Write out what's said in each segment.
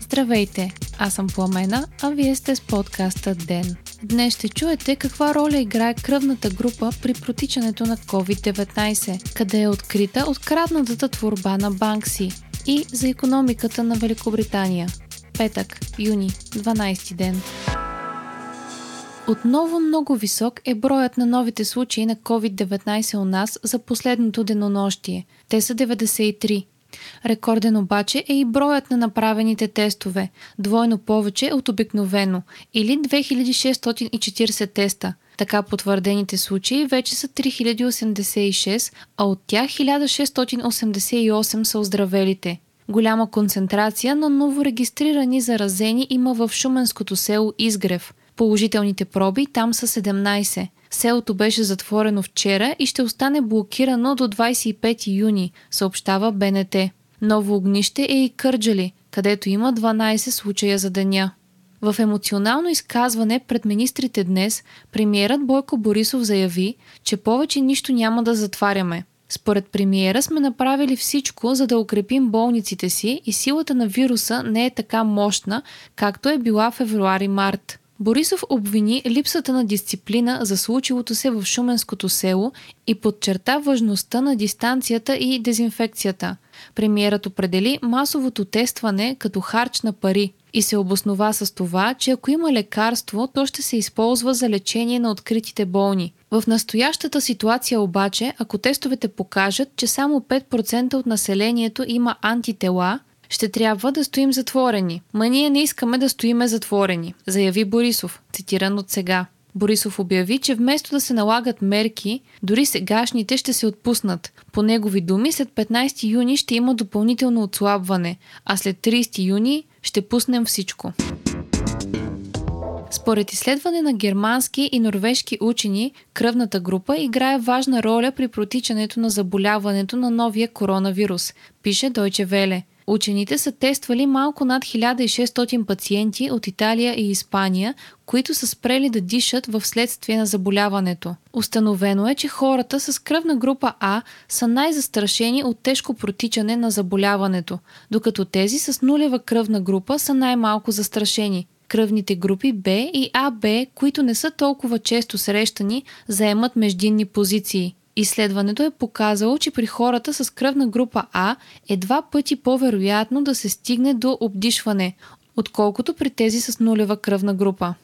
Здравейте, аз съм Пламена, а вие сте с подкаста ДЕН. Днес ще чуете каква роля играе кръвната група при протичането на COVID-19, къде е открита откраднатата творба на Банкси и за економиката на Великобритания. Петък, юни, 12 ден. Отново много висок е броят на новите случаи на COVID-19 у нас за последното денонощие. Те са 93. Рекорден обаче е и броят на направените тестове, двойно повече от обикновено, или 2640 теста. Така потвърдените случаи вече са 3086, а от тях 1688 са оздравелите. Голяма концентрация на новорегистрирани заразени има в Шуменското село Изгрев. Положителните проби там са 17. Селото беше затворено вчера и ще остане блокирано до 25 юни, съобщава БНТ. Ново огнище е и Кърджали, където има 12 случая за деня. В емоционално изказване пред министрите днес, премиерът Бойко Борисов заяви, че повече нищо няма да затваряме. Според премиера сме направили всичко, за да укрепим болниците си и силата на вируса не е така мощна, както е била февруари-март. Борисов обвини липсата на дисциплина за случилото се в Шуменското село и подчерта важността на дистанцията и дезинфекцията. Премиерът определи масовото тестване като харч на пари и се обоснова с това, че ако има лекарство, то ще се използва за лечение на откритите болни. В настоящата ситуация обаче, ако тестовете покажат, че само 5% от населението има антитела, ще трябва да стоим затворени. Ма ние не искаме да стоиме затворени, заяви Борисов, цитиран от сега. Борисов обяви, че вместо да се налагат мерки, дори сегашните ще се отпуснат. По негови думи, след 15 юни ще има допълнително отслабване, а след 30 юни ще пуснем всичко. Според изследване на германски и норвежки учени, кръвната група играе важна роля при протичането на заболяването на новия коронавирус, пише Deutsche Welle. Учените са тествали малко над 1600 пациенти от Италия и Испания, които са спрели да дишат в следствие на заболяването. Установено е, че хората с кръвна група А са най-застрашени от тежко протичане на заболяването, докато тези с нулева кръвна група са най-малко застрашени. Кръвните групи Б и АБ, които не са толкова често срещани, заемат междинни позиции. Изследването е показало, че при хората с кръвна група А е два пъти по-вероятно да се стигне до обдишване, отколкото при тези с нулева кръвна група.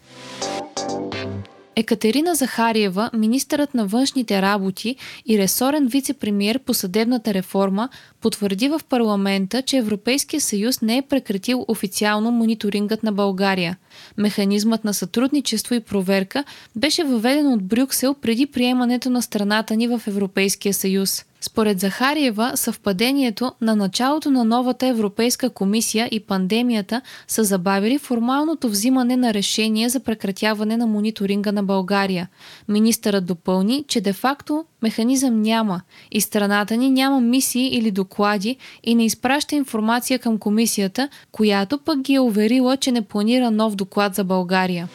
Екатерина Захариева, министърът на външните работи и ресорен вице-премьер по съдебната реформа, потвърди в парламента, че Европейския съюз не е прекратил официално мониторингът на България. Механизмът на сътрудничество и проверка беше въведен от Брюксел преди приемането на страната ни в Европейския съюз. Според Захариева, съвпадението на началото на новата Европейска комисия и пандемията са забавили формалното взимане на решение за прекратяване на мониторинга на България. Министърът допълни, че де-факто механизъм няма и страната ни няма мисии или доклади и не изпраща информация към комисията, която пък ги е уверила, че не планира нов доклад за България.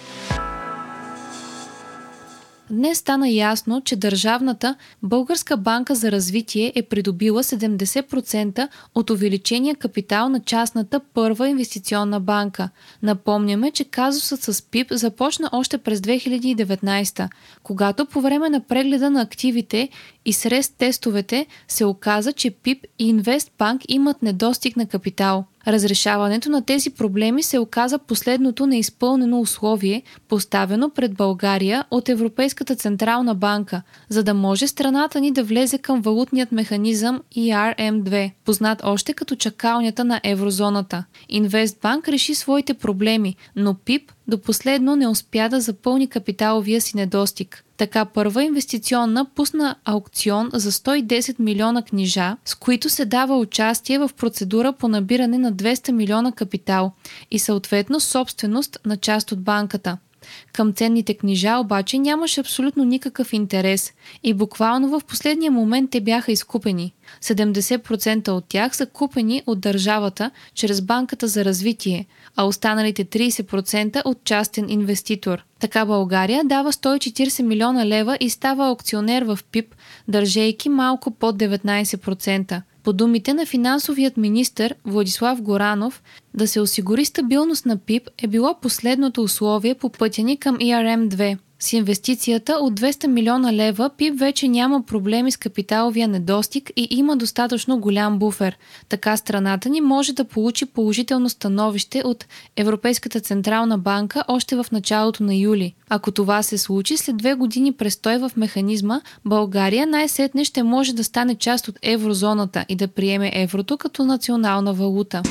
Днес стана ясно, че Държавната Българска банка за развитие е придобила 70% от увеличения капитал на частната първа инвестиционна банка. Напомняме, че казусът с ПИП започна още през 2019, когато по време на прегледа на активите и срез тестовете се оказа, че ПИП и Инвестбанк имат недостиг на капитал. Разрешаването на тези проблеми се оказа последното неизпълнено условие, поставено пред България от Европейската централна банка, за да може страната ни да влезе към валутният механизъм ERM2, познат още като чакалнята на еврозоната. Инвестбанк реши своите проблеми, но ПИП до последно не успя да запълни капиталовия си недостиг. Така първа инвестиционна пусна аукцион за 110 милиона книжа, с които се дава участие в процедура по набиране на 200 милиона капитал и съответно собственост на част от банката. Към ценните книжа обаче нямаше абсолютно никакъв интерес и буквално в последния момент те бяха изкупени. 70% от тях са купени от държавата чрез Банката за развитие, а останалите 30% от частен инвеститор. Така България дава 140 милиона лева и става аукционер в ПИП, държейки малко под 19%. По думите на финансовият министр Владислав Горанов, да се осигури стабилност на ПИП е било последното условие по пътя ни към ERM-2. С инвестицията от 200 милиона лева ПИП вече няма проблеми с капиталовия недостиг и има достатъчно голям буфер. Така страната ни може да получи положително становище от Европейската централна банка още в началото на юли. Ако това се случи, след две години престой в механизма, България най-сетне ще може да стане част от еврозоната и да приеме еврото като национална валута.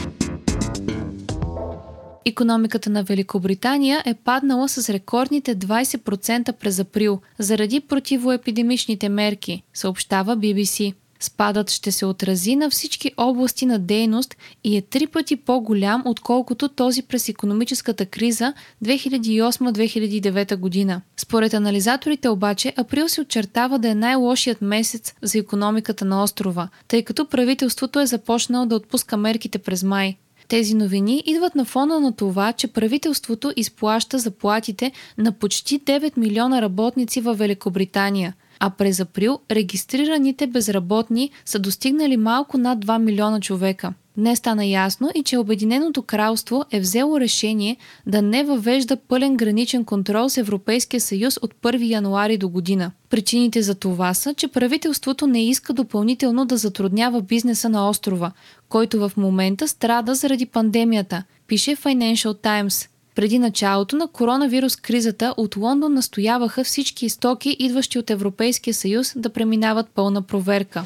Економиката на Великобритания е паднала с рекордните 20% през април заради противоепидемичните мерки, съобщава BBC. Спадът ще се отрази на всички области на дейност и е три пъти по-голям, отколкото този през економическата криза 2008-2009 година. Според анализаторите обаче, април се очертава да е най-лошият месец за економиката на острова, тъй като правителството е започнало да отпуска мерките през май. Тези новини идват на фона на това, че правителството изплаща заплатите на почти 9 милиона работници във Великобритания, а през април регистрираните безработни са достигнали малко над 2 милиона човека. Днес стана ясно и че Обединеното кралство е взело решение да не въвежда пълен граничен контрол с Европейския съюз от 1 януари до година. Причините за това са, че правителството не иска допълнително да затруднява бизнеса на острова, който в момента страда заради пандемията, пише Financial Times. Преди началото на коронавирус кризата от Лондон настояваха всички стоки, идващи от Европейския съюз, да преминават пълна проверка.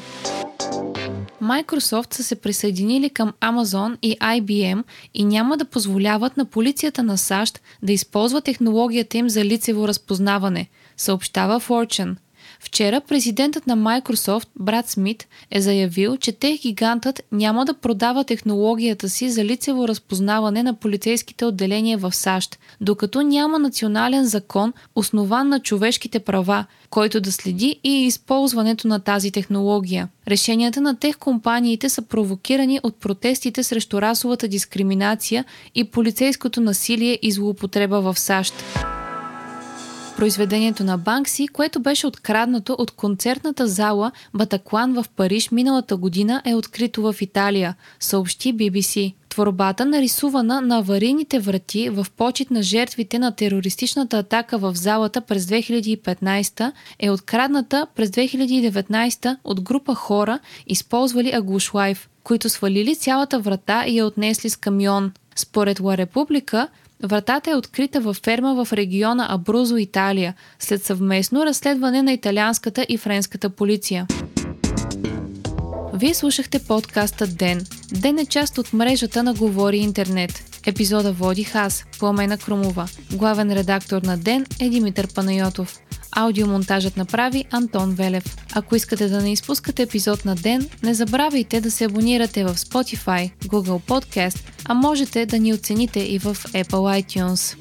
Microsoft са се присъединили към Amazon и IBM и няма да позволяват на полицията на САЩ да използва технологията им за лицево разпознаване, съобщава Fortune. Вчера президентът на Microsoft, Брат Смит, е заявил, че тех гигантът няма да продава технологията си за лицево разпознаване на полицейските отделения в САЩ, докато няма национален закон, основан на човешките права, който да следи и използването на тази технология. Решенията на тех компаниите са провокирани от протестите срещу расовата дискриминация и полицейското насилие и злоупотреба в САЩ произведението на Банкси, което беше откраднато от концертната зала Батаклан в Париж миналата година е открито в Италия, съобщи BBC. Творбата, нарисувана на аварийните врати в почет на жертвите на терористичната атака в залата през 2015, е открадната през 2019 от група хора, използвали аглушлайф, които свалили цялата врата и я отнесли с камион. Според Ла Република, Вратата е открита във ферма в региона Абрузо, Италия, след съвместно разследване на италианската и френската полиция. Вие слушахте подкаста Ден. Ден е част от мрежата на Говори Интернет. Епизода водих аз, Пламена Крумова. Главен редактор на Ден е Димитър Панайотов. Аудиомонтажът направи Антон Велев. Ако искате да не изпускате епизод на ден, не забравяйте да се абонирате в Spotify, Google Podcast, а можете да ни оцените и в Apple iTunes.